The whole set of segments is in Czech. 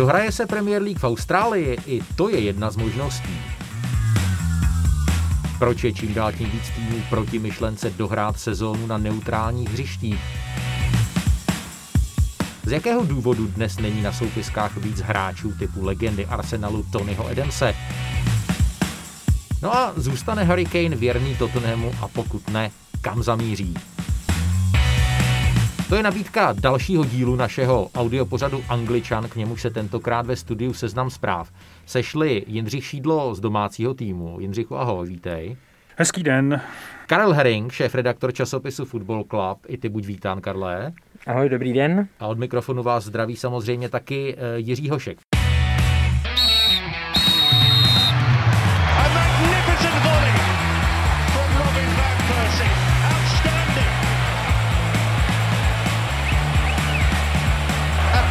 Dohraje se Premier League v Austrálii? I to je jedna z možností. Proč je čím dál tím víc týmů proti myšlence dohrát sezónu na neutrálních hřištích? Z jakého důvodu dnes není na soupiskách víc hráčů typu legendy Arsenalu Tonyho Edemse? No a zůstane Harry Kane věrný Tottenhamu a pokud ne, kam zamíří? To je nabídka dalšího dílu našeho audiopořadu Angličan, k němu se tentokrát ve studiu Seznam zpráv sešli Jindřich Šídlo z domácího týmu. Jindřichu, ahoj, vítej. Hezký den. Karel Herring, šéf-redaktor časopisu Football Club. I ty buď vítán, Karle. Ahoj, dobrý den. A od mikrofonu vás zdraví samozřejmě taky eh, Jiří Hošek.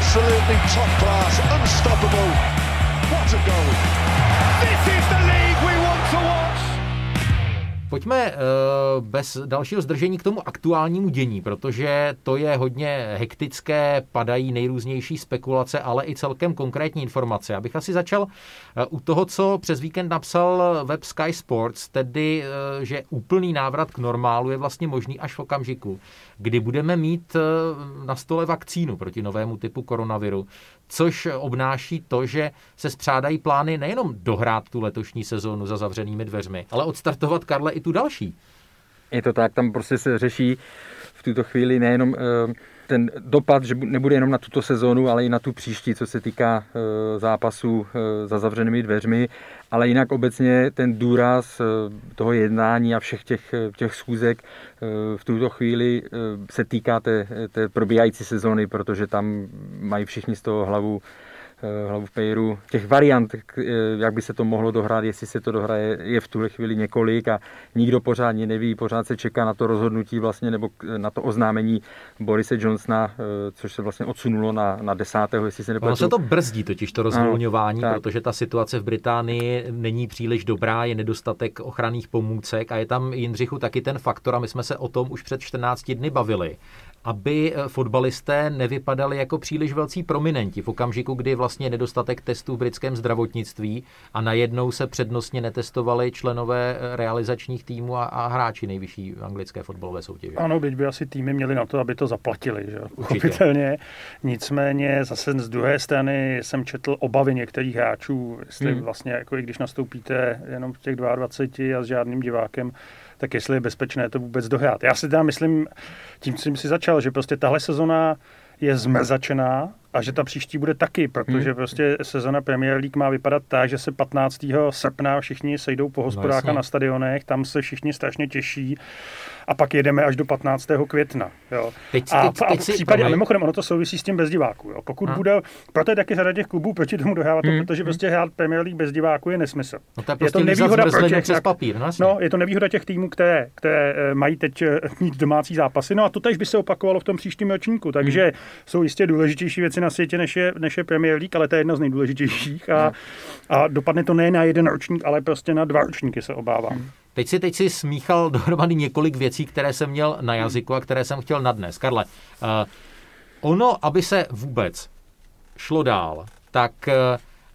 Absolutely top class, unstoppable. What a goal! This is the league we want to watch. Pojďme uh, bez dalšího zdržení k tomu aktuálnímu dění, protože to je hodně hektické, padají nejrůznější spekulace, ale i celkem konkrétní informace. Abych asi začal uh, u toho, co přes víkend napsal web Sky Sports, tedy, uh, že úplný návrat k normálu je vlastně možný až v okamžiku, kdy budeme mít na stole vakcínu proti novému typu koronaviru, což obnáší to, že se spřádají plány nejenom dohrát tu letošní sezónu za zavřenými dveřmi, ale odstartovat, Karle, i tu další. Je to tak, tam prostě se řeší v tuto chvíli nejenom eh, ten dopad, že nebude jenom na tuto sezónu, ale i na tu příští, co se týká eh, zápasů eh, za zavřenými dveřmi, ale jinak obecně ten důraz toho jednání a všech těch, těch schůzek v tuto chvíli se týká té, té probíhající sezóny, protože tam mají všichni z toho hlavu hlavu v pejru. Těch variant, eh, jak by se to mohlo dohrát, jestli se to dohraje, je v tuhle chvíli několik a nikdo pořádně neví, pořád se čeká na to rozhodnutí vlastně, nebo na to oznámení Borise Johnsona, eh, což se vlastně odsunulo na, na desátého, jestli se nepletu. Ono se to brzdí totiž to rozvolňování, no, protože ta situace v Británii není příliš dobrá, je nedostatek ochranných pomůcek a je tam Jindřichu taky ten faktor a my jsme se o tom už před 14 dny bavili aby eh, fotbalisté nevypadali jako příliš velcí prominenti v okamžiku, kdy vlastně nedostatek testů v britském zdravotnictví a najednou se přednostně netestovali členové eh, realizačních týmů a, a hráči nejvyšší anglické fotbalové soutěže. Ano, byť by asi týmy měli na to, aby to zaplatili, že? Pochopitelně. Nicméně zase z druhé strany jsem četl obavy některých hráčů, jestli hmm. vlastně, jako i když nastoupíte jenom v těch 22 a s žádným divákem, tak jestli je bezpečné to vůbec dohrát. Já si teda myslím, tím jsem si začal, že prostě tahle sezona je zmrzačená a že ta příští bude taky, protože hmm. prostě sezona Premier League má vypadat tak, že se 15. srpna všichni sejdou po hospodách no, na stadionech, tam se všichni strašně těší a pak jedeme až do 15. května. Jo. Teď, a, teď, a, teď případě, a mimochodem, ono to souvisí s tím bez diváků. Jo. Pokud a. bude, proto je taky řada těch klubů proti tomu dohávat, hmm. protože prostě hrát Premier League bez diváků je nesmysl. No to je, prostě je to nevýhoda pro těch, přes papír, no, no, je to nevýhoda těch týmů, které, které eh, mají teď eh, mít domácí zápasy. No a to tež by se opakovalo v tom příštím ročníku. Takže hmm. jsou jistě důležitější věci na světě, než je, než je Premier League, ale to je jedna z nejdůležitějších. A, hmm. a dopadne to ne na jeden ročník, ale prostě na dva ročníky se obávám. Hmm. Teď si, teď si smíchal dohromady několik věcí, které jsem měl na jazyku a které jsem chtěl nadnes. Karle, uh, ono, aby se vůbec šlo dál, tak uh,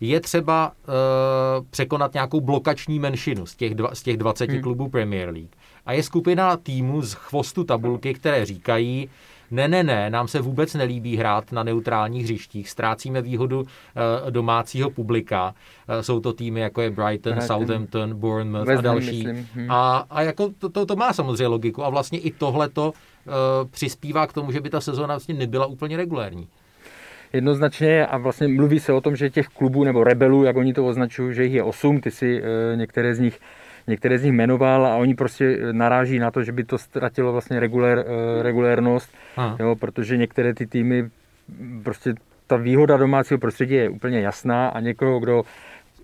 je třeba uh, překonat nějakou blokační menšinu z těch, dva, z těch 20 hmm. klubů Premier League. A je skupina týmů z chvostu tabulky, které říkají, ne, ne, ne, nám se vůbec nelíbí hrát na neutrálních hřištích, ztrácíme výhodu eh, domácího publika. Eh, jsou to týmy jako je Brighton, Brighton. Southampton, Bournemouth West a další. Hmm. A, a jako to, to, to má samozřejmě logiku a vlastně i tohle to uh, přispívá k tomu, že by ta sezóna vlastně nebyla úplně regulérní jednoznačně a vlastně mluví se o tom, že těch klubů nebo rebelů, jak oni to označují, že jich je osm, ty si e, některé z nich některé z nich jmenoval a oni prostě naráží na to, že by to ztratilo vlastně regulér, eh, regulérnost, jo, protože některé ty týmy prostě ta výhoda domácího prostředí je úplně jasná a někoho, kdo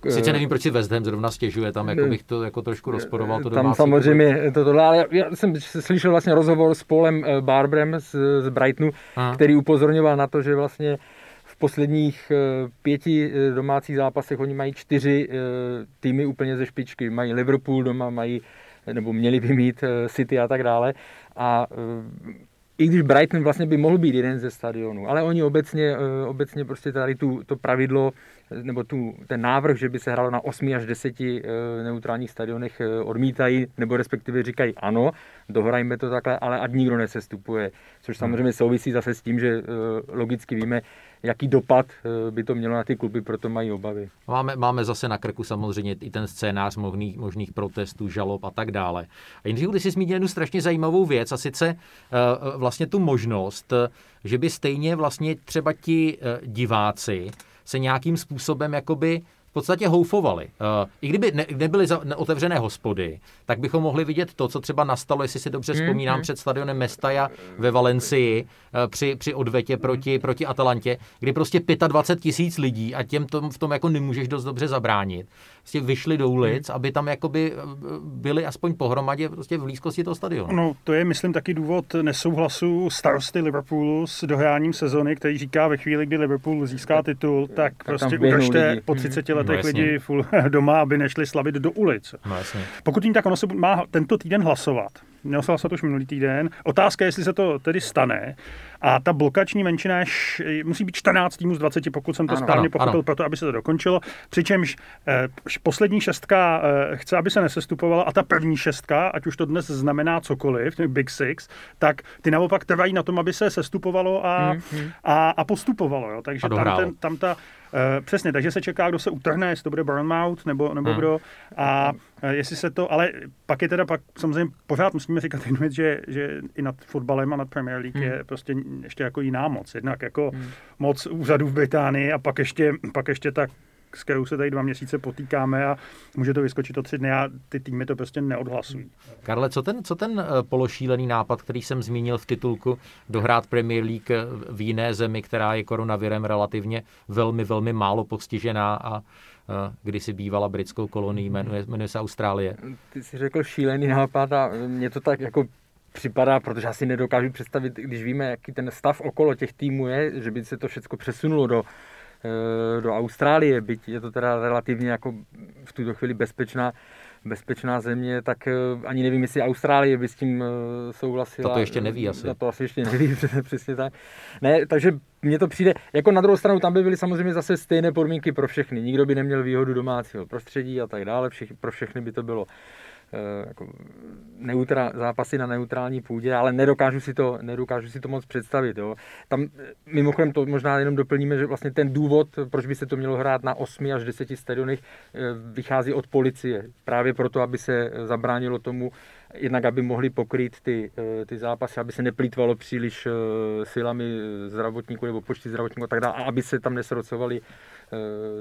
eh, Sice nevím, proč si West Ham zrovna stěžuje, tam jako bych to jako trošku rozporoval. To tam samozřejmě to tohle, ale já jsem slyšel vlastně rozhovor s Paulem eh, Barbrem z, z Brightonu, Aha. který upozorňoval na to, že vlastně posledních eh, pěti eh, domácích zápasech oni mají čtyři eh, týmy úplně ze špičky. Mají Liverpool doma, mají nebo měli by mít City a tak dále. A i když Brighton vlastně by mohl být jeden ze stadionů, ale oni obecně, obecně prostě tady tu, to pravidlo nebo tu, ten návrh, že by se hralo na 8 až 10 eh, neutrálních stadionech odmítají, nebo respektive říkají ano, dohrajme to takhle, ale ať nikdo nesestupuje. Což samozřejmě souvisí zase s tím, že logicky víme, jaký dopad by to mělo na ty kluby, proto mají obavy. Máme, máme zase na krku samozřejmě i ten scénář možných, možných protestů, žalob a tak dále. A Jindřichu, ty jsi zmínil jednu strašně zajímavou věc a sice vlastně tu možnost, že by stejně vlastně třeba ti diváci se nějakým způsobem jakoby v podstatě houfovali. Uh, I kdyby ne, nebyly za, otevřené hospody, tak bychom mohli vidět to, co třeba nastalo, jestli si dobře vzpomínám, mm-hmm. před stadionem Mestaja ve Valencii uh, při, při odvetě proti, proti Atalantě, kdy prostě 25 tisíc lidí a těm tom, v tom jako nemůžeš dost dobře zabránit prostě vyšli do ulic, hmm. aby tam jakoby eh, byli aspoň pohromadě prostě v blízkosti toho stadionu. No, to je, myslím, taky důvod nesouhlasu starosty Liverpoolu s dohráním sezony, který říká ve chvíli, kdy Liverpool získá titul, tak, tak prostě udržte po 30 hmm. Letech no, lidi full doma, aby nešli slavit do ulic. No, jasně. Pokud jim tak ono se má tento týden hlasovat. Měl se hlasovat už minulý týden. Otázka je, jestli se to tedy stane. A ta blokační menšina je, musí být 14 týmů z 20, pokud jsem to ano, správně ano, pochopil, ano. proto aby se to dokončilo. Přičemž eh, poslední šestka eh, chce, aby se nesestupovala a ta první šestka, ať už to dnes znamená cokoliv, Big Six, tak ty naopak trvají na tom, aby se sestupovalo a, hmm, hmm. a, a postupovalo. Jo. Takže tam, ten, tam ta přesně, takže se čeká, kdo se utrhne, jestli to bude Burnmouth nebo, nebo hmm. kdo. A uh, jestli se to, ale pak je teda pak samozřejmě pořád musíme říkat jednu věc, že, že i nad fotbalem a nad Premier League hmm. je prostě ještě jako jiná moc. Jednak jako hmm. moc úřadů v Británii a pak ještě, pak ještě tak s kterou se tady dva měsíce potýkáme a může to vyskočit o tři dny a ty týmy to prostě neodhlasují. Karle, co ten, co ten eh, pološílený nápad, který jsem zmínil v titulku, dohrát Premier League eh, v jiné zemi, která je koronavirem relativně velmi, velmi málo postižená a eh, kdysi bývala britskou kolonii, jmenuje, jmenuje se Austrálie. Ty jsi řekl šílený nápad a mě to tak jako připadá, protože asi nedokážu představit, když víme, jaký ten stav okolo těch týmů je, že by se to všechno přesunulo do, do Austrálie, byť je to teda relativně jako v tuto chvíli bezpečná, bezpečná země, tak eh, ani nevím, jestli Austrálie by s tím eh, souhlasila. To, to ještě neví asi. To asi ještě neví, přesně tak. Ne, takže mně to přijde, jako na druhou stranu tam by byly samozřejmě zase stejné podmínky pro všechny. Nikdo by neměl výhodu domácího prostředí a tak dále, Všech, pro všechny by to bylo Eh, jako neutra, zápasy na neutrální půdě, ale nedokážu si to, nedokážu si to moc představit. Jo. Tam eh, mimochodem to možná jenom doplníme, že vlastně ten důvod, proč by se to mělo hrát na 8 až 10 stadionech, eh, vychází od policie. Právě proto, aby se zabránilo tomu, jednak aby mohli pokrýt ty, ty zápasy, aby se neplýtvalo příliš silami zdravotníků nebo počty zdravotníků a tak dále, a aby se tam nesrocovali Eh,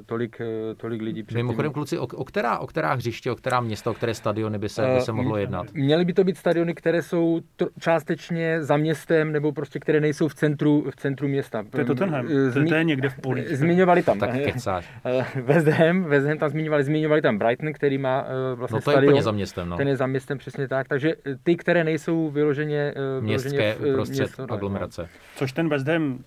tolik, eh, tolik lidí. Předtím. Mimochodem, kluci, o, o, která, o která hřiště, o která města, o které stadiony by se, by se mohlo eh, jednat? Měly by to být stadiony, které jsou to, částečně za městem, nebo prostě které nejsou v centru, v centru města. To je Tottenham, Zmi- to je někde v polích. Zmiňovali tam. Tak kecáš. West Ham, West Ham tam zmiňovali, zmiňovali tam Brighton, který má vlastně no to stadion. je úplně za městem, no. Ten je za městem, přesně tak. Takže ty, které nejsou vyloženě... Městské vyloženě v, město, no, aglomerace. No. Což ten West Ham...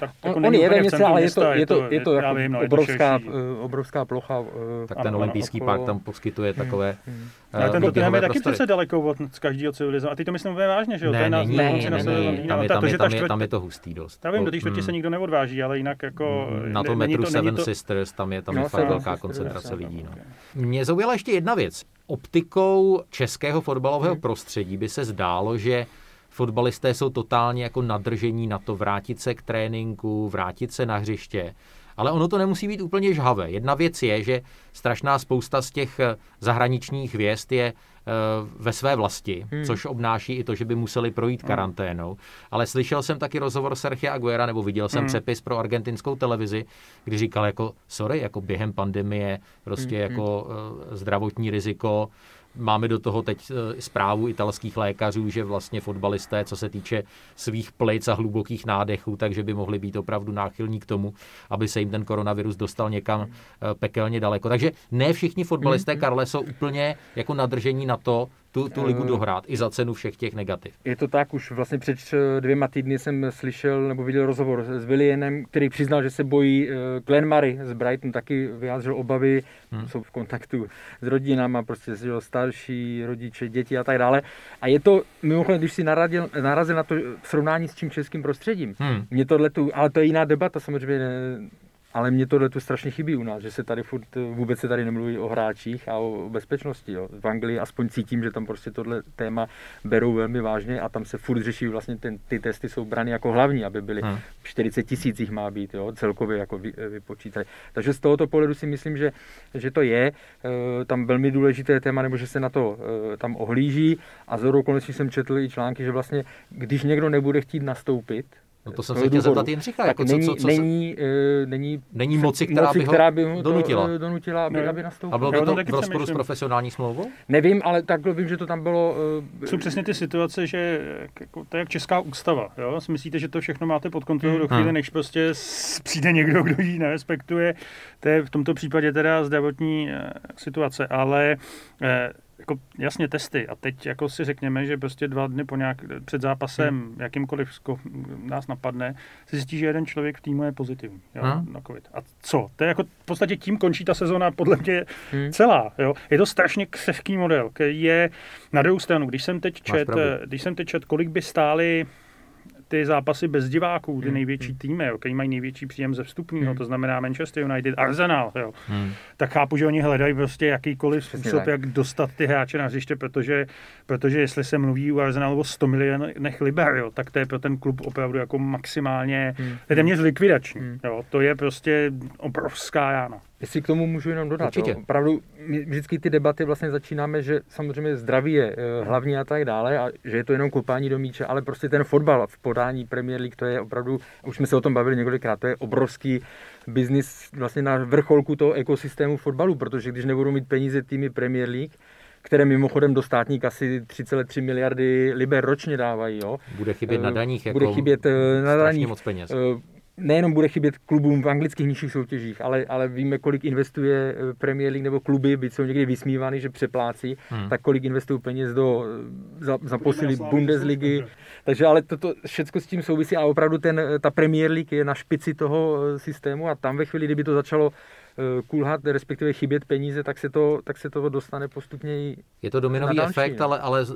Tak, jako on, on je ve městě, ale je to, je to, je to, jako no, obrovská, Eh, obrovská plocha. Eh, tak ten ano, olympijský ano, park tam poskytuje hmm, takové hmm. hmm. Ale ten Tottenham je taky přece daleko od každého civilizace. A ty to myslím úplně vážně, že jo? Ne, to je na, ne, ne, ne, ne, tam, je, tam, je, tam, je, tam je to hustý dost. Já vím, do té čtvrtě se nikdo neodváží, ale jinak jako... Na tom metru Seven Sisters, tam je, tam je fakt velká koncentrace lidí. No. Mě zaujala ještě jedna věc. Optikou českého fotbalového hmm. prostředí by se zdálo, že fotbalisté jsou totálně jako nadržení na to vrátit se k tréninku, vrátit se na hřiště. Ale ono to nemusí být úplně žhavé. Jedna věc je, že strašná spousta z těch eh, zahraničních hvězd je eh, ve své vlasti, hmm. což obnáší i to, že by museli projít hmm. karanténou. Ale slyšel jsem taky rozhovor Sergio Aguera, nebo viděl jsem hmm. přepis pro argentinskou televizi, kdy říkal jako, sorry, jako během pandemie, prostě hmm. jako hmm. zdravotní riziko, Máme do toho teď eh, zprávu italských lékařů, že vlastně fotbalisté, co se týče svých plic a hlubokých nádechů, takže by mohli být opravdu náchylní k tomu, aby se jim ten koronavirus dostal někam eh, pekelně daleko. Takže ne všichni fotbalisté, mm-hmm. Karle, jsou úplně jako nadržení na to, tu, tu ligu dohrát i za cenu všech těch negativ. Je to tak, už vlastně před dvěma týdny jsem slyšel nebo viděl rozhovor s Willienem, který přiznal, že se bojí Glenn Murray z Brighton, taky vyjádřil obavy, hmm. jsou v kontaktu s rodinama, prostě že starší rodiče, děti a tak dále. A je to, mimochodem, když si narazil, narazil na to srovnání s tím českým prostředím, hmm. mě tohle tu, ale to je jiná debata, samozřejmě ale mě tohle tu strašně chybí u nás, že se tady furt, vůbec se tady nemluví o hráčích a o bezpečnosti. Jo. V Anglii aspoň cítím, že tam prostě tohle téma berou velmi vážně a tam se furt řeší vlastně ten, ty testy jsou brany jako hlavní, aby byly hmm. 40 tisíc jich má být jo, celkově jako vy, vypočítali. Takže z tohoto pohledu si myslím, že, že to je e, tam velmi důležité téma, nebo že se na to e, tam ohlíží a z okolností jsem četl i články, že vlastně když někdo nebude chtít nastoupit, No to jsem se chtěl zeptat Jindřicha. Jako není, co, co, co není, uh, není, není moci, která, moci, by, ho která by ho donutila, to, donutila aby, aby nastoupil. A bylo by to v rozporu s profesionální smlouvou? Nevím, ale tak vím, že to tam bylo... Uh, Jsou přesně ty situace, že jako, to je jak česká ústava. Jo? Si myslíte, že to všechno máte pod kontrolou do chvíli, hmm. než prostě přijde někdo, kdo ji nerespektuje. To je v tomto případě teda zdravotní uh, situace, ale uh, jako jasně testy a teď jako si řekněme, že prostě dva dny po nějak, před zápasem hmm. jakýmkoliv nás napadne, se zjistí, že jeden člověk v týmu je pozitivní jo, hmm. na COVID. A co? To je jako v podstatě tím končí ta sezóna podle mě hmm. celá. Jo. Je to strašně křehký model, který je na druhou stranu, když jsem teď čet, když jsem teď čet, kolik by stály ty zápasy bez diváků, ty hmm. největší hmm. týmy, jo, který mají největší příjem ze vstupního, hmm. to znamená Manchester United, Arsenal, jo, hmm. tak chápu, že oni hledají prostě jakýkoliv způsob, jak dostat ty hráče na hřiště, protože, protože jestli se mluví u Arsenalu o 100 milionech liber, jo, tak to je pro ten klub opravdu jako maximálně, hmm. to je téměř likvidační. Hmm. Jo, to je prostě obrovská jána. Jestli k tomu můžu jenom dodat. Jo. Opravdu my vždycky ty debaty vlastně začínáme, že samozřejmě zdraví je eh, hlavní a tak dále a že je to jenom kopání do míče, ale prostě ten fotbal v podání Premier League, to je opravdu, už jsme se o tom bavili několikrát, to je obrovský biznis vlastně na vrcholku toho ekosystému fotbalu, protože když nebudou mít peníze týmy Premier League, které mimochodem do státní kasy 3,3 miliardy liber ročně dávají. Jo. Bude chybět na daních. Bude jako chybět eh, na daních. moc peněz nejenom bude chybět klubům v anglických nižších soutěžích, ale, ale víme, kolik investuje eh, Premier League nebo kluby, byť jsou někdy vysmívány, že přeplácí, hmm. tak kolik investují peněz do, eh, za, za posily Bundesligy. Takže ale toto všechno s tím souvisí a opravdu ten, eh, ta Premier League je na špici toho systému a tam ve chvíli, kdyby to začalo kulhat, respektive chybět peníze, tak se to, tak se to dostane postupně i Je to dominový další, efekt, ale, ale eh,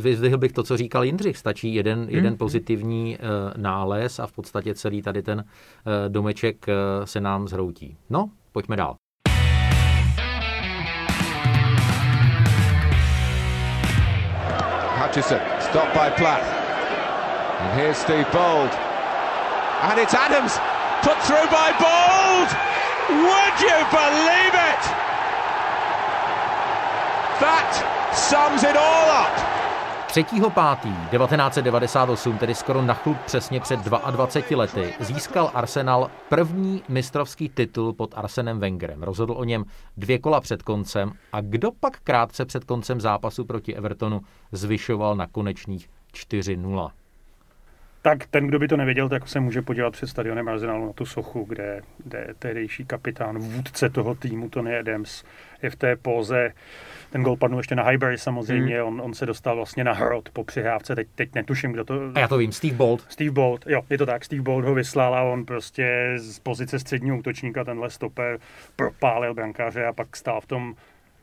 vyzdvihl bych to, co říkal Jindřich. Stačí jeden, hmm. jeden pozitivní uh, nález a v podstatě celý tady ten domeček se nám zhroutí. No, pojďme dál. Hutchison, stop by Plath. And here's Steve Bold. And it's Adams, put through by Bold! Would you believe it? That sums it all up. 3. 5. 1998, tedy skoro na chlup přesně před 22 lety, získal Arsenal první mistrovský titul pod Arsenem Wengerem. Rozhodl o něm dvě kola před koncem a kdo pak krátce před koncem zápasu proti Evertonu zvyšoval na konečných 4-0 tak ten, kdo by to nevěděl, tak se může podívat před stadionem Arsenalu na tu sochu, kde, kde tehdejší kapitán, vůdce toho týmu, Tony Adams, je v té póze. Ten gol padnul ještě na Highbury samozřejmě, hmm. on, on se dostal vlastně na hrot po přihrávce, teď, teď netuším, kdo to... A já to vím, Steve Bolt. Steve Bolt, jo, je to tak, Steve Bolt ho vyslal a on prostě z pozice středního útočníka tenhle stoper propálil brankáře a pak stál v tom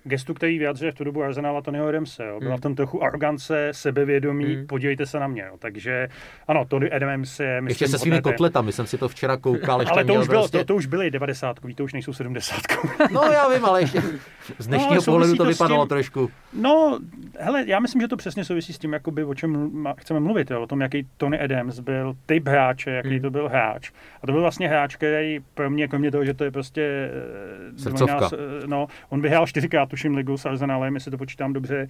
gestu, který vyjadřuje v tu dobu Arsenal a Tonyho Adamse. Jo. Byla v tom trochu arogance, sebevědomí, mm. podívejte se na mě. Jo. Takže ano, Tony Adams je... Myslím, ještě se svými kotletami, jsem si to včera koukal. Ještě ale to už, bylo, prostě... to, to, už byly 90 to už nejsou 70 No já vím, ale ještě z dnešního no, pohledu to vypadalo tím, trošku. No, hele, já myslím, že to přesně souvisí s tím, jakoby, o čem chceme mluvit, jo, o tom, jaký Tony Adams byl typ hráče, jaký mm. to byl hráč. A to byl vlastně hráč, který pro mě, kromě toho, že to je prostě... Eh, Srdcovka. No, on vyhrál čtyřikrát tuším ligu s Arsenalem, jestli to počítám dobře.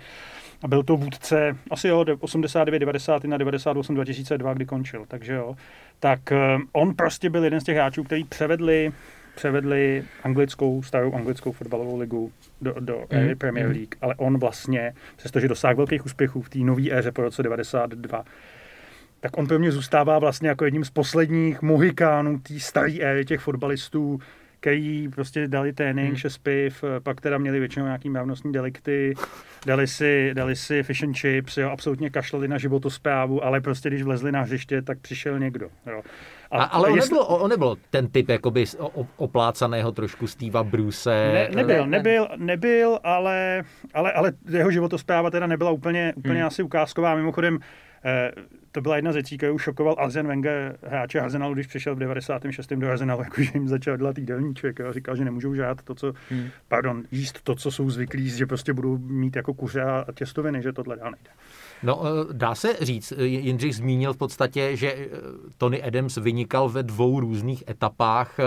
A byl to vůdce asi jo, 89, 90 na 98, 2002, kdy končil. Takže jo. Tak eh, on prostě byl jeden z těch hráčů, který převedli převedli anglickou, starou anglickou fotbalovou ligu do, do mm. Premier mhm. League, ale on vlastně, přestože dosáhl velkých úspěchů v té nové éře po roce 92, tak on pro mě zůstává vlastně jako jedním z posledních mohikánů té staré éry těch fotbalistů, který prostě dali trénink, hmm. šest piv, pak teda měli většinou nějaký mravnostní delikty, dali si, dali si fish and chips, jo, absolutně kašlali na životosprávu, ale prostě když vlezli na hřiště, tak přišel někdo. Jo. A, ale on, jestli... nebyl, on nebyl ten typ jakoby oplácaného trošku Steva Bruce. Ne, nebyl, nebyl, nebyl, ale, ale, ale jeho životospráva teda nebyla úplně, úplně hmm. asi ukázková. Mimochodem, eh, to byla jedna z věcí, kterou šokoval Arsene Wenger, hráče Arsenalu, když přišel v 96. do Arsenalu, jakože jim začal dělat jídelníček a říkal, že nemůžou žát to, co, hmm. pardon, jíst to, co jsou zvyklí, že prostě budou mít jako kuře a těstoviny, že tohle dál nejde. No, eh, dá se říct, eh, Jindřich zmínil v podstatě, že eh, Tony Adams vynikal ve dvou různých etapách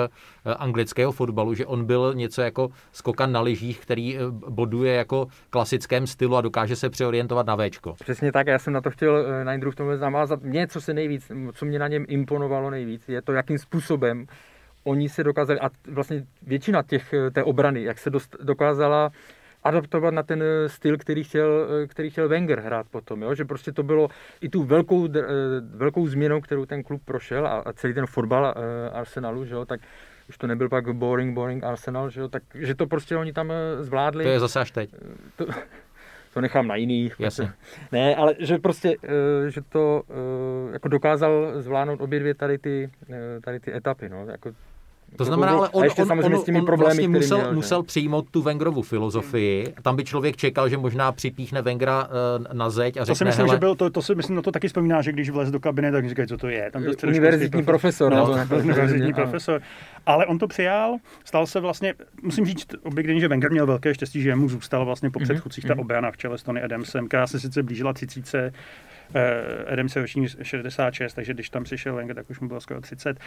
anglického fotbalu, že on byl něco jako skokan na lyžích, který boduje jako klasickém stylu a dokáže se přeorientovat na Včko. Přesně tak, já jsem na to chtěl na Jindru v tomhle zamázat. Mě, co se nejvíc, co mě na něm imponovalo nejvíc, je to, jakým způsobem oni se dokázali, a vlastně většina těch, té obrany, jak se dost, dokázala adaptovat na ten eh, styl, který chtěl, eh, který chtěl Wenger hrát potom, jo? že prostě to bylo i tu velkou, eh, velkou změnou, kterou ten klub prošel a, a celý ten fotbal Arsenalu, že jo? tak už to nebyl pak boring, boring Arsenal, že jo? tak že to prostě oni tam zvládli. To je zase až teď. To, to nechám na jiných. Jasně. Ne, ale že prostě, že to jako dokázal zvládnout obě dvě tady ty, tady ty etapy. No. Jako to znamená, ale on, on, on, s těmi on problémy, vlastně musel, měl, musel přijmout tu Wengerovu filozofii. Tam by člověk čekal, že možná připíchne Wengera uh, na zeď a řekne, to si myslím, hele... že byl, to, to si myslím, no to taky vzpomíná, že když vlez do kabiny, tak říkají, co to je. Tam byl univerzitní profesor. No, nebo univerzitní profesor. Ale on to přijal, stal se vlastně, musím říct objektivně, že Wenger měl velké štěstí, že mu zůstal vlastně po mhm, předchůdcích ta mhm. obrana v čele s Tony Adamsem, která se sice blížila třicíce, Adam se roční 66, takže když tam přišel Wenger, tak už mu bylo skoro 30.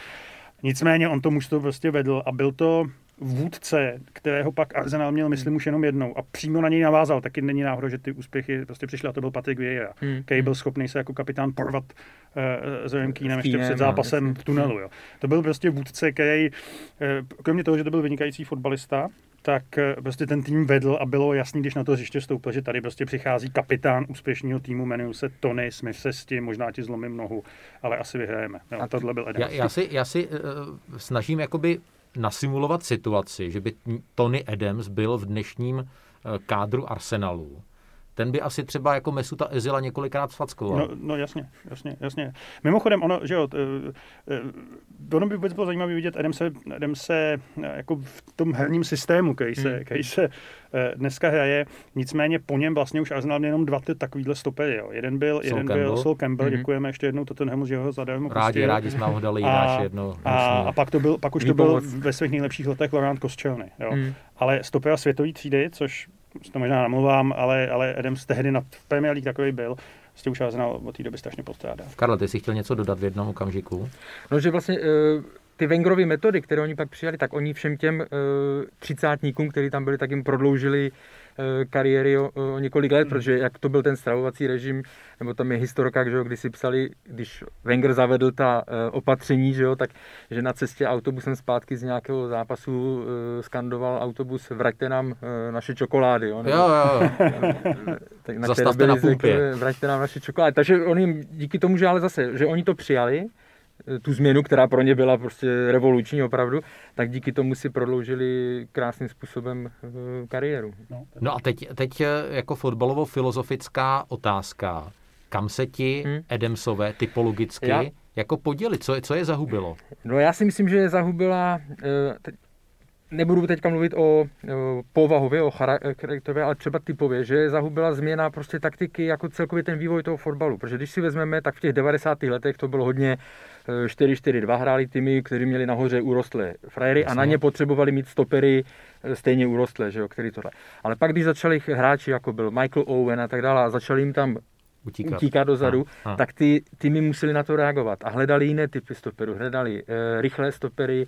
Nicméně on to mužstvo prostě vedl a byl to vůdce, kterého pak Arsenal měl, myslím, už jenom jednou a přímo na něj navázal. Taky není náhoda, že ty úspěchy prostě přišly a to byl Patrick Vieira, hmm. který byl schopný se jako kapitán porvat uh, s Rojem Keenem ještě před zápasem v tunelu. Jo. To byl prostě vůdce, který, uh, kromě toho, že to byl vynikající fotbalista, tak eh, prostě ten tým vedl a bylo jasný, když na to hřiště vstoupil, že tady prostě přichází kapitán úspěšného týmu, jmenuje se Tony Smith se s tím, možná ti zlomím nohu, ale asi vyhrajeme. No, a tohle byl Já, já si, já si uh, snažím jakoby nasimulovat situaci, že by Tony Adams byl v dnešním uh, kádru Arsenalu ten by asi třeba jako Mesuta Ezila několikrát sfackoval. No, no jasně, jasně, jasně. Mimochodem, ono, že jo, ono by vůbec bylo zajímavé vidět Adamse, Adamse jako v tom herním systému, který se, hmm. který se dneska hraje. Nicméně po něm vlastně už Arsenal měl jenom dva ty takovýhle stopery. Jo. Jeden byl, Sol jeden Campbell. byl Sol Campbell, hmm. děkujeme ještě jednou Tottenhamu, že ho zadarmo Rádi, pustil. rádi jsme ho dali a, jednou. A, a, pak, to byl, pak už Výpomoc. to byl ve svých nejlepších letech Laurent Koscielny. Jo. Hmm. Ale stopera světové třídy, což to možná namluvám, ale, ale Adams tehdy na Premier League takový byl, prostě už Arsenal od té doby strašně postrádá. Karla, ty jsi chtěl něco dodat v jednom okamžiku? No, že vlastně uh, ty Wengerovy metody, které oni pak přijali, tak oni všem těm uh, třicátníkům, kteří tam byli, tak jim prodloužili Eh, kariéry o, o několik let, hmm. protože jak to byl ten stravovací režim, nebo tam je historka, že jo, kdy si psali, když Wenger zavedl ta uh, opatření, že jo, tak že na cestě autobusem zpátky z nějakého zápasu uh, skandoval autobus, vraťte nám naše čokolády. Jo, nebo, jo, jo. tak na Zastavte na pumpě. Vraťte nám naše čokolády. Takže oni díky tomu, že ale zase, že oni to přijali, tu změnu, která pro ně byla prostě revoluční opravdu, tak díky tomu si prodloužili krásným způsobem eh, kariéru. No, no a teď, teď eh, jako fotbalovo-filozofická otázka. Kam se ti hmm. Edemsové typologicky já, jako podělit? Co, co je zahubilo? No já si myslím, že je zahubila, eh, nebudu teďka mluvit o, povahově, o charakterově, ale třeba typově, že zahubila změna prostě taktiky jako celkově ten vývoj toho fotbalu. Protože když si vezmeme, tak v těch 90. letech to bylo hodně 4-4-2 hráli týmy, kteří měli nahoře urostlé frajery a na ně potřebovali mít stopery eh, stejně urostlé, že jo, který tohle. Ale pak, když začali hráči, jako byl Michael Owen a tak dále, a začali jim tam utíkat, utíkat dozadu, a, a. tak ty týmy museli na to reagovat a hledali jiné typy stoperů. Hledali e, rychlé stopery,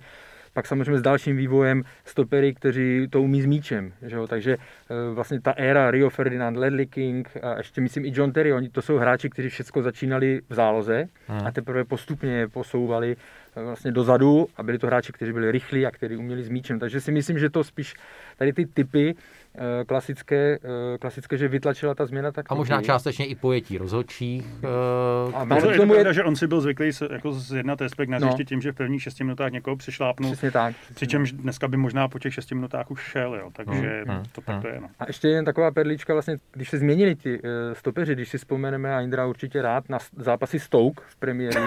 pak samozřejmě s dalším vývojem stopery, kteří to umí s míčem. Že jo? Takže e, vlastně ta éra Rio Ferdinand, Ledley King a ještě myslím i John Terry, oni to jsou hráči, kteří všechno začínali v záloze hmm. a teprve postupně posouvali e, vlastně dozadu a byli to hráči, kteří byli rychlí a kteří uměli s míčem. Takže si myslím, že to spíš tady ty typy Eh, klasické, eh, klasické, že vytlačila ta změna tak. A možná částečně i pojetí rozhodčích. Eh, a to je tomu je... že on si byl zvyklý jako zjednat respekt na no. tím, že v prvních šesti minutách někoho přišlápnul. Přesně tak. Přesně přičemž dneska by možná po těch šesti minutách už šel, jo. takže hmm. to tak hmm. to je. No. A ještě jen taková perlička, vlastně, když se změnili ti uh, stopeři, když si vzpomeneme, a Indra určitě rád, na zápasy Stoke v premiéru.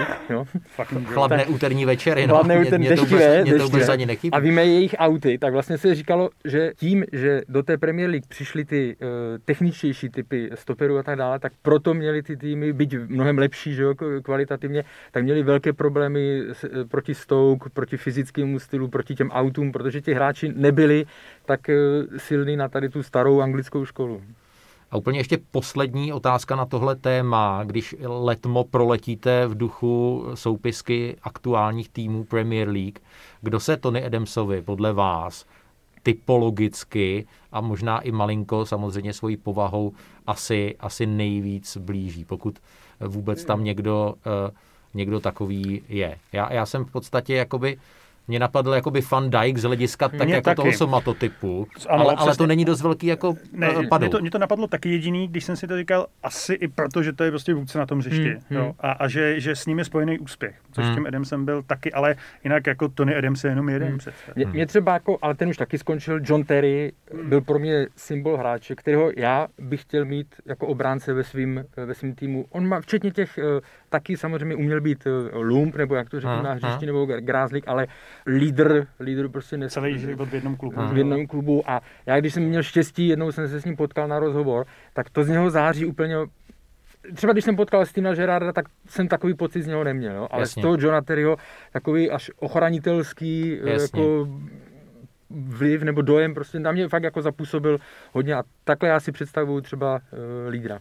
Chladné úterní večery. No. Chladné úterní deštivé, A víme jejich auty, tak vlastně se říkalo, že tím, že do té Premier League přišly ty uh, techničtější typy stoperů a tak dále, tak proto měli ty týmy, být mnohem lepší že jo, kvalitativně, tak měli velké problémy s, uh, proti Stoke, proti fyzickému stylu, proti těm autům, protože ti hráči nebyli tak uh, silní na tady tu starou anglickou školu. A úplně ještě poslední otázka na tohle téma. Když letmo proletíte v duchu soupisky aktuálních týmů Premier League, kdo se Tony Adamsovi podle vás typologicky a možná i malinko samozřejmě svojí povahou asi, asi nejvíc blíží, pokud vůbec tam někdo, eh, někdo takový je. Já, já jsem v podstatě jakoby mě napadl jakoby Van Dijk z hlediska tak mě jako taky. toho somatotypu, ano, ale, ale to není dost velký jako ne, padou. Mě to, mě to napadlo taky jediný, když jsem si to říkal, asi i proto, že to je prostě vůdce na tom hřišti hmm, hmm. Jo, a, a že, že s ním je spojený úspěch, což hmm. s tím Adamsem byl taky, ale jinak jako Tony Adams je jenom jeden hmm. přece. Mě, mě třeba jako, ale ten už taky skončil, John Terry byl pro mě symbol hráče, kterého já bych chtěl mít jako obránce ve svým, ve svým týmu. On má včetně těch eh, taky samozřejmě uměl být eh, lump, nebo jak to řeknu na hřišti, nebo grázlik, ale lídr, lídr prostě nes... Celý život v jednom klubu. V jednom klubu a já když jsem měl štěstí, jednou jsem se s ním potkal na rozhovor, tak to z něho září úplně třeba když jsem potkal Stina Gerarda, tak jsem takový pocit z něho neměl, jo? ale Jasně. z toho Johna Terryho takový až ochranitelský eh, jako vliv nebo dojem prostě na mě fakt jako zapůsobil hodně a takhle já si představuju třeba uh, lídra.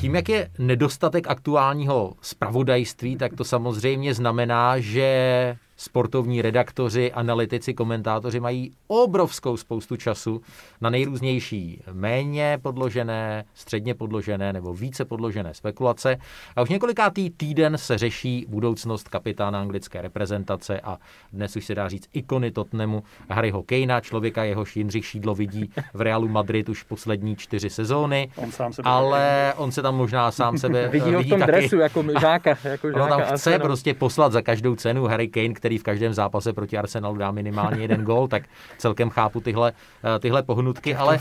Tím, jak je nedostatek aktuálního spravodajství, tak to samozřejmě znamená, že sportovní redaktoři, analytici, komentátoři mají obrovskou spoustu času na nejrůznější méně podložené, středně podložené nebo více podložené spekulace. A už několikátý týden se řeší budoucnost kapitána anglické reprezentace a dnes už se dá říct ikony Tottenhamu Harryho Kejna, člověka jehož Jindřich Šídlo vidí v Realu Madrid už poslední čtyři sezóny. On sám sebe ale on se tam možná sám sebe vidí, vidí ho v tom taky. dresu jako žáka. Jako žáka on tam chce prostě poslat za každou cenu Harry Kane, který v každém zápase proti Arsenalu dá minimálně jeden gol, tak celkem chápu tyhle, eh, tyhle pohnutky, ale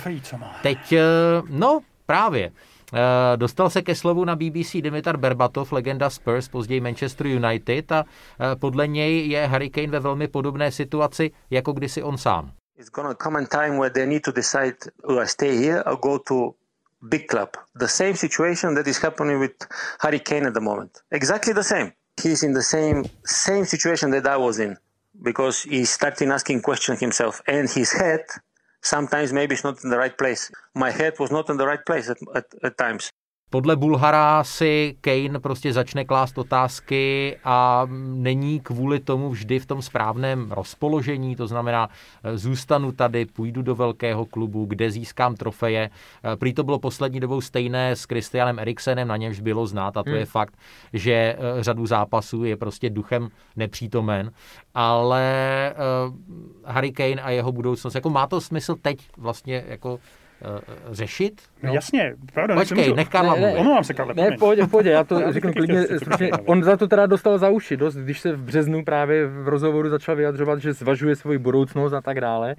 teď, eh, no právě, eh, Dostal se ke slovu na BBC Dimitar Berbatov, legenda Spurs, později Manchester United a podle něj je Harry Kane ve velmi podobné situaci, jako kdysi on sám. It's gonna come a time where they need to decide do I stay here or go to big club. The same situation that is happening with Harry Kane at the moment. Exactly the same he's in the same same situation that I was in because he's starting asking questions himself and his head sometimes maybe it's not in the right place. My head was not in the right place at, at, at times. Podle Bulhara si Kane prostě začne klást otázky a není kvůli tomu vždy v tom správném rozpoložení, to znamená, eh, zůstanu tady, půjdu do velkého klubu, kde získám trofeje. Eh, prý to bylo poslední dobou stejné s Christianem Eriksenem, na němž bylo znát a to hmm. je fakt, že eh, řadu zápasů je prostě duchem nepřítomen, ale Harry Kane a jeho budoucnost, jako má to smysl teď vlastně jako řešit? No. Jasně, pravda. Počkej, nech Karla ne, Omlouvám se, Karle. Ne, pohodě, pohodě, já to řeknu klidně stručně. On za to teda dostal za uši dost, když se v březnu právě v rozhovoru začal vyjadřovat, že zvažuje svoji budoucnost a tak dále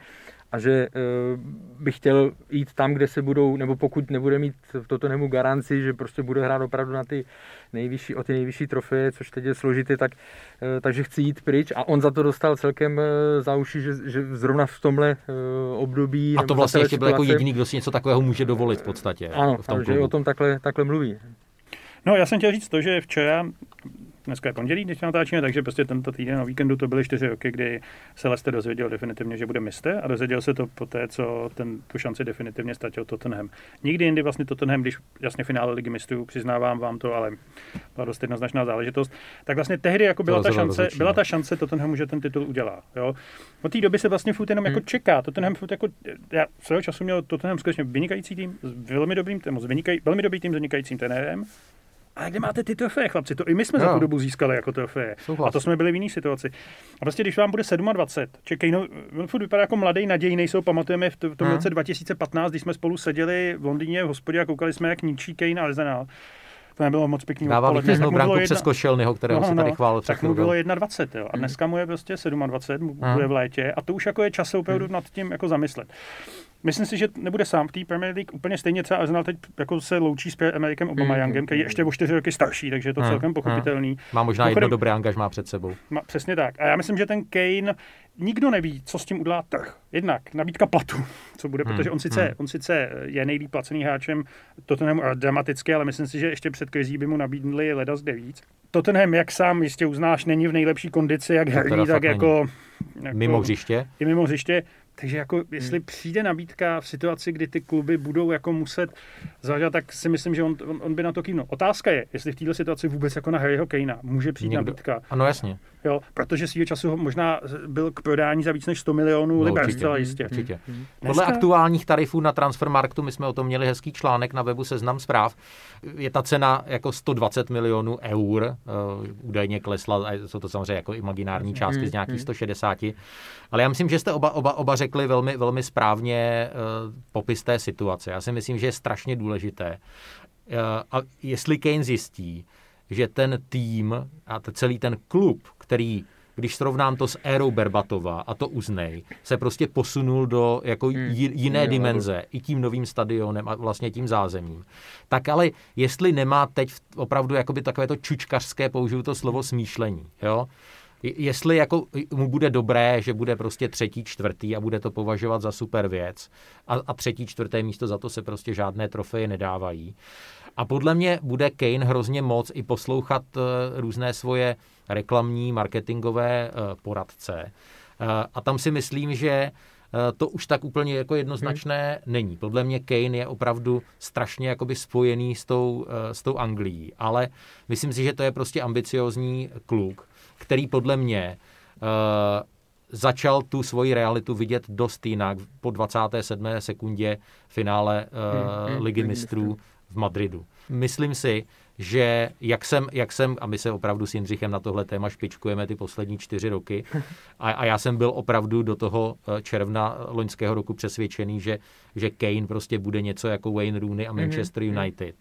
a že uh, by chtěl jít tam, kde se budou, nebo pokud nebude mít v Tottenhamu garanci, že prostě bude hrát opravdu na ty nejvyšší, o ty nejvyšší trofeje, což teď je složité, tak, uh, takže chci jít pryč a on za to dostal celkem uh, za uši, že, že zrovna v tomhle období... A to vlastně ještě byl jako jediný, kdo si něco takového může dovolit v podstatě. Ano, v tom že o tom takhle, takhle mluví. No, já jsem chtěl říct to, že včera dneska je pondělí, když natáčíme, takže prostě tento týden na víkendu to byly čtyři roky, kdy se Leicester dozvěděl definitivně, že bude mistr a dozvěděl se to po té, co ten, tu šanci definitivně ztratil Tottenham. Nikdy jindy vlastně Tottenham, když jasně finále ligy mistrů, přiznávám vám to, ale byla dost jednoznačná záležitost, tak vlastně tehdy jako byla, ta šance, byla ta šance Tottenhamu, že ten titul udělá. Jo? Od té doby se vlastně furt jenom jako hmm. jako čeká. Tottenham furt jako, já svého času měl Tottenham skutečně vynikající tým, s velmi dobrým, s vynikají, velmi dobrý tým s vynikajícím trenérem, a kde máte ty trofeje, chlapci? To i my jsme no. za tu dobu získali jako trofeje. A to jsme byli v jiné situaci. A prostě, když vám bude 27, čekej, no, furt vypadá jako mladý, nadějný, jsou pamatujeme v, v tom hmm. roce 2015, když jsme spolu seděli v Londýně v hospodě a koukali jsme, jak ničí Kane a Arsenal to nebylo moc pěkný Dával vítěznou branku jedna... přes Košelnyho, kterého no, si tady no, chválil. Tak mu bylo 21, jo. A dneska mu je prostě 27, hmm. bude v létě. A to už jako je čas opravdu hmm. nad tím jako zamyslet. Myslím si, že nebude sám v té Premier League. Úplně stejně třeba Arsenal teď jako se loučí s Amerikem Obama Youngem, mm, který je ještě o čtyři roky starší, takže je to celkem pochopitelný. Má možná jedno dobré angažmá před sebou. Má, přesně tak. A já myslím, že ten Kane nikdo neví, co s tím udělá trh. Jednak nabídka platu, co bude, hmm, protože on sice, hmm. on sice je nejlíp placený hráčem Tottenham dramaticky, ale myslím si, že ještě před krizí by mu nabídli leda zde víc. Tottenham, jak sám jistě uznáš, není v nejlepší kondici, jak herní, tak jako, jako... Mimo hřiště? I mimo hřiště. Takže jako, jestli hmm. přijde nabídka v situaci, kdy ty kluby budou jako muset zvažovat, tak si myslím, že on, on, on by na to kývnul. Otázka je, jestli v této situaci vůbec jako na Harryho Kanea může přijít Někdo. nabídka. Ano, jasně. Jo, protože svýho času možná byl k prodání za víc než 100 milionů no, liber, zcela jistě. Určitě. Hmm. hmm. Podle aktuálních tarifů na Transfermarktu, my jsme o tom měli hezký článek na webu Seznam zpráv, je ta cena jako 120 milionů eur, uh, údajně klesla, a jsou to samozřejmě jako imaginární částky hmm. z nějakých 160, hmm. ale já myslím, že jste oba, oba, oba řekli velmi, velmi správně uh, popis té situace. Já si myslím, že je strašně důležité. Uh, a jestli Kane zjistí, že ten tým a celý ten klub, který když srovnám to s érou Berbatova, a to uznej, se prostě posunul do jako hmm. jiné dimenze i tím novým stadionem a vlastně tím zázemím. Tak ale jestli nemá teď opravdu jakoby takové to čučkařské, použiju to slovo smýšlení, jo? Jestli jako mu bude dobré, že bude prostě třetí, čtvrtý a bude to považovat za super věc a, a třetí, čtvrté místo za to se prostě žádné trofeje nedávají. A podle mě bude Kane hrozně moc i poslouchat uh, různé svoje reklamní, marketingové uh, poradce. Uh, a tam si myslím, že to už tak úplně jako jednoznačné hmm. není. Podle mě Kane je opravdu strašně jakoby spojený s tou, s tou Anglií, ale myslím si, že to je prostě ambiciozní kluk, který podle mě uh, začal tu svoji realitu vidět dost jinak po 27. sekundě finále uh, hmm, Ligy mistrů v Madridu. Myslím si, že jak jsem, jak jsem, a my se opravdu s Jindřichem na tohle téma špičkujeme ty poslední čtyři roky, a, a já jsem byl opravdu do toho eh, června loňského roku přesvědčený, že, že Kane prostě bude něco jako Wayne Rooney a mhm, Manchester mm-hmm.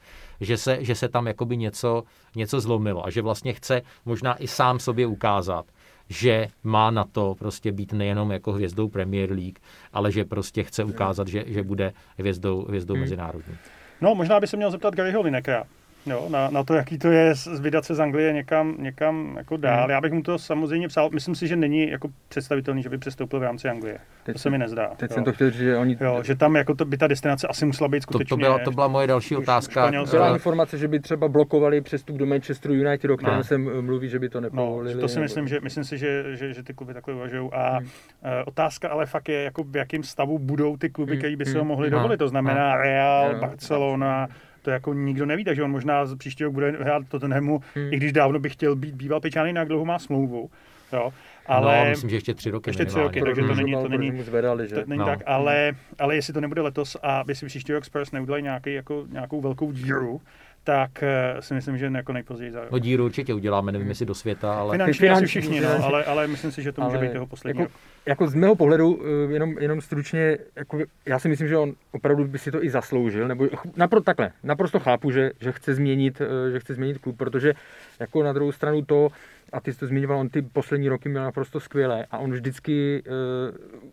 Že se, že se tam jakoby něco, něco zlomilo a že vlastně chce možná i sám sobě ukázat, že má na to prostě být nejenom jako hvězdou Premier League, ale že prostě chce ukázat, že, že bude hvězdou, hvězdou mm. mezinárodní. No, možná by se měl zeptat Garyho Linekera, jo, na, na, to, jaký to je vydat se z Anglie někam, někam jako dál. Hmm. Já bych mu to samozřejmě psal. Myslím si, že není jako představitelný, že by přestoupil v rámci Anglie. Teď to se mi nezdá. Teď jo. jsem to chtěl říct, že oni... Jo, že tam jako to, by ta destinace asi musela být skutečně... To, to, byla, to byla moje další otázka. Byla informace, že by třeba blokovali přestup do Manchesteru United, o kterém no. se mluví, že by to nepovolili. No, to si myslím, že, myslím si, že, že, že ty kluby takhle uvažují. A hmm. uh, otázka ale fakt je, jako v jakém stavu budou ty kluby, hmm. které by ho hmm. mohli hmm. dovolit. To znamená Real, Barcelona, to jako nikdo neví, takže on možná z příštího bude hrát Tottenhamu, hmm. i když dávno by chtěl být býval Pečány, na dlouho má smlouvu. Jo. Ale, no, myslím, že ještě tři roky. Ještě tři roky, takže to není, to není, zvedali, že? to není no. tak, ale, ale jestli to nebude letos a jestli příští rok Spurs neudělají nějaký, jako, nějakou velkou díru, tak eh, si myslím, že jako nejpozději za No díru určitě uděláme, nevím jestli do světa, ale... Finančně, finančně asi všichni, no, ale, ale myslím si, že to může ale být jeho poslední jako, jako z mého pohledu, eh, jenom, jenom stručně, jako, já si myslím, že on opravdu by si to i zasloužil, nebo napro, takhle, naprosto chápu, že, že, chce změnit, eh, že chce změnit klub, protože jako na druhou stranu to, a ty jsi to zmiňoval, on ty poslední roky měl naprosto skvělé a on vždycky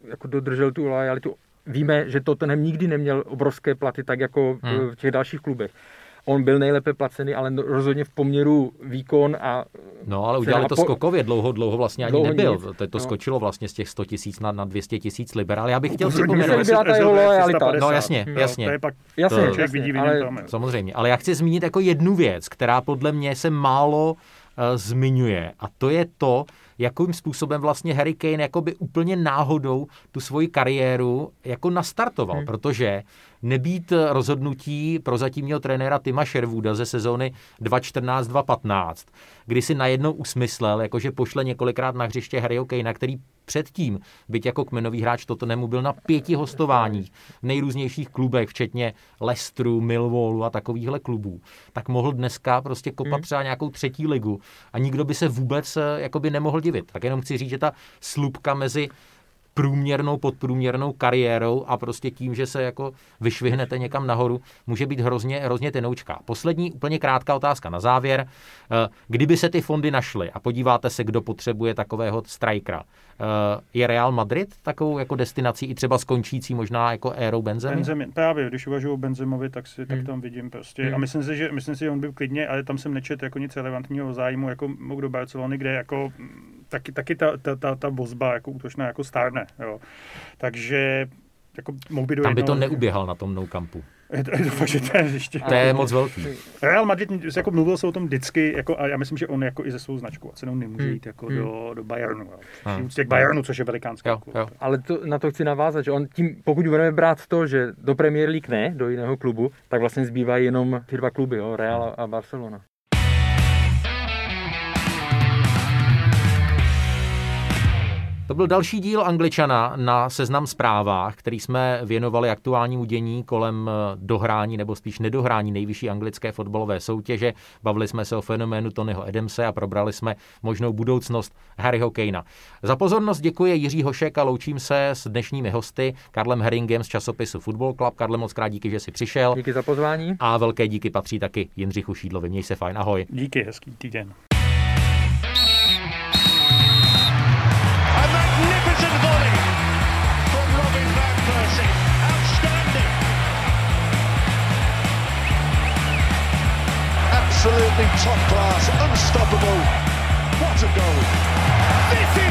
jako dodržel tu lojalitu. Víme, že to ten nikdy neměl obrovské platy, tak jako hmm. v těch dalších klubech on byl nejlépe placený, ale no, rozhodně v poměru výkon a... No, ale udělali to po... skokově, dlouho, dlouho vlastně ani dlouho nebyl. Nic. To, to no. skočilo vlastně z těch 100 tisíc na, na 200 tisíc liber, ale já bych chtěl připomenout... byla ta jeho lojalita. No jasně, jasně. To je pak jasně, to, jasně, vidí ale... Samozřejmě, ale já chci zmínit jako jednu věc, která podle mě se málo uh, zmiňuje a to je to, jakým způsobem vlastně Harry Kane jakoby úplně náhodou tu svoji kariéru jako nastartoval, hmm. protože nebýt rozhodnutí prozatímního trenéra Tima Sherwooda ze sezóny 2014-2015, kdy si najednou usmyslel, jakože pošle několikrát na hřiště Harryho Kanea, který předtím, byť jako kmenový hráč Tottenhamu, byl na pěti hostováních v nejrůznějších klubech, včetně Leicesteru, Millwallu a takovýchhle klubů, tak mohl dneska prostě kopat hmm. třeba nějakou třetí ligu a nikdo by se vůbec eh, jakoby nemohl divit. Tak jenom chci říct, že ta slupka mezi průměrnou, podprůměrnou kariérou a prostě tím, že se jako vyšvihnete někam nahoru, může být hrozně, hrozně tenoučká. Poslední úplně krátká otázka na závěr. Eh, kdyby se ty fondy našly a podíváte se, kdo potřebuje takového strikera, eh, je Real Madrid takovou jako destinací i třeba skončící možná jako érou Benzemi? Benzemi, právě, když uvažuji o Benzemovi, tak, si, hmm. tak tam vidím prostě. Hmm. A myslím si, že, myslím si, že on byl klidně, ale tam jsem nečet jako nic relevantního zájmu, jako mohl do Barcelony, kde jako taky, taky ta, ta, ta, ta bozba jako útočná jako stárne. Jo. Takže jako mohl by do Tam by to neuběhal na tom no campu. Je to, je to, fakt, to je ještě... To je moc velký. Real Madrid, jako mluvil se o tom vždycky, jako, a já myslím, že on jako i ze svou značkou a cenou nemůže hmm. jít jako hmm. do, do Bayernu. Hmm. K Bayernu, což je velikánská jo, jo. Ale to, na to chci navázat, že on tím, pokud budeme brát to, že do Premier League ne, do jiného klubu, tak vlastně zbývají jenom ty dva kluby, jo, Real a Barcelona. To byl další díl Angličana na seznam zprávách, který jsme věnovali aktuálnímu dění kolem eh, dohrání nebo spíš nedohrání nejvyšší anglické fotbalové soutěže. Bavili jsme se o fenoménu Tonyho Edemse a probrali jsme možnou budoucnost Harryho Kanea. Za pozornost děkuji Jiří Hošek a loučím se s dnešními hosty Karlem Herringem z časopisu Football Club. Karle, moc krát díky, že jsi přišel. Díky za pozvání. A velké díky patří taky Jindřichu Šídlovi. Měj se fajn, ahoj. Díky, hezký týden. Certain volley from Robin Van Persie. Outstanding. Absolutely top class. Unstoppable. What a goal. This is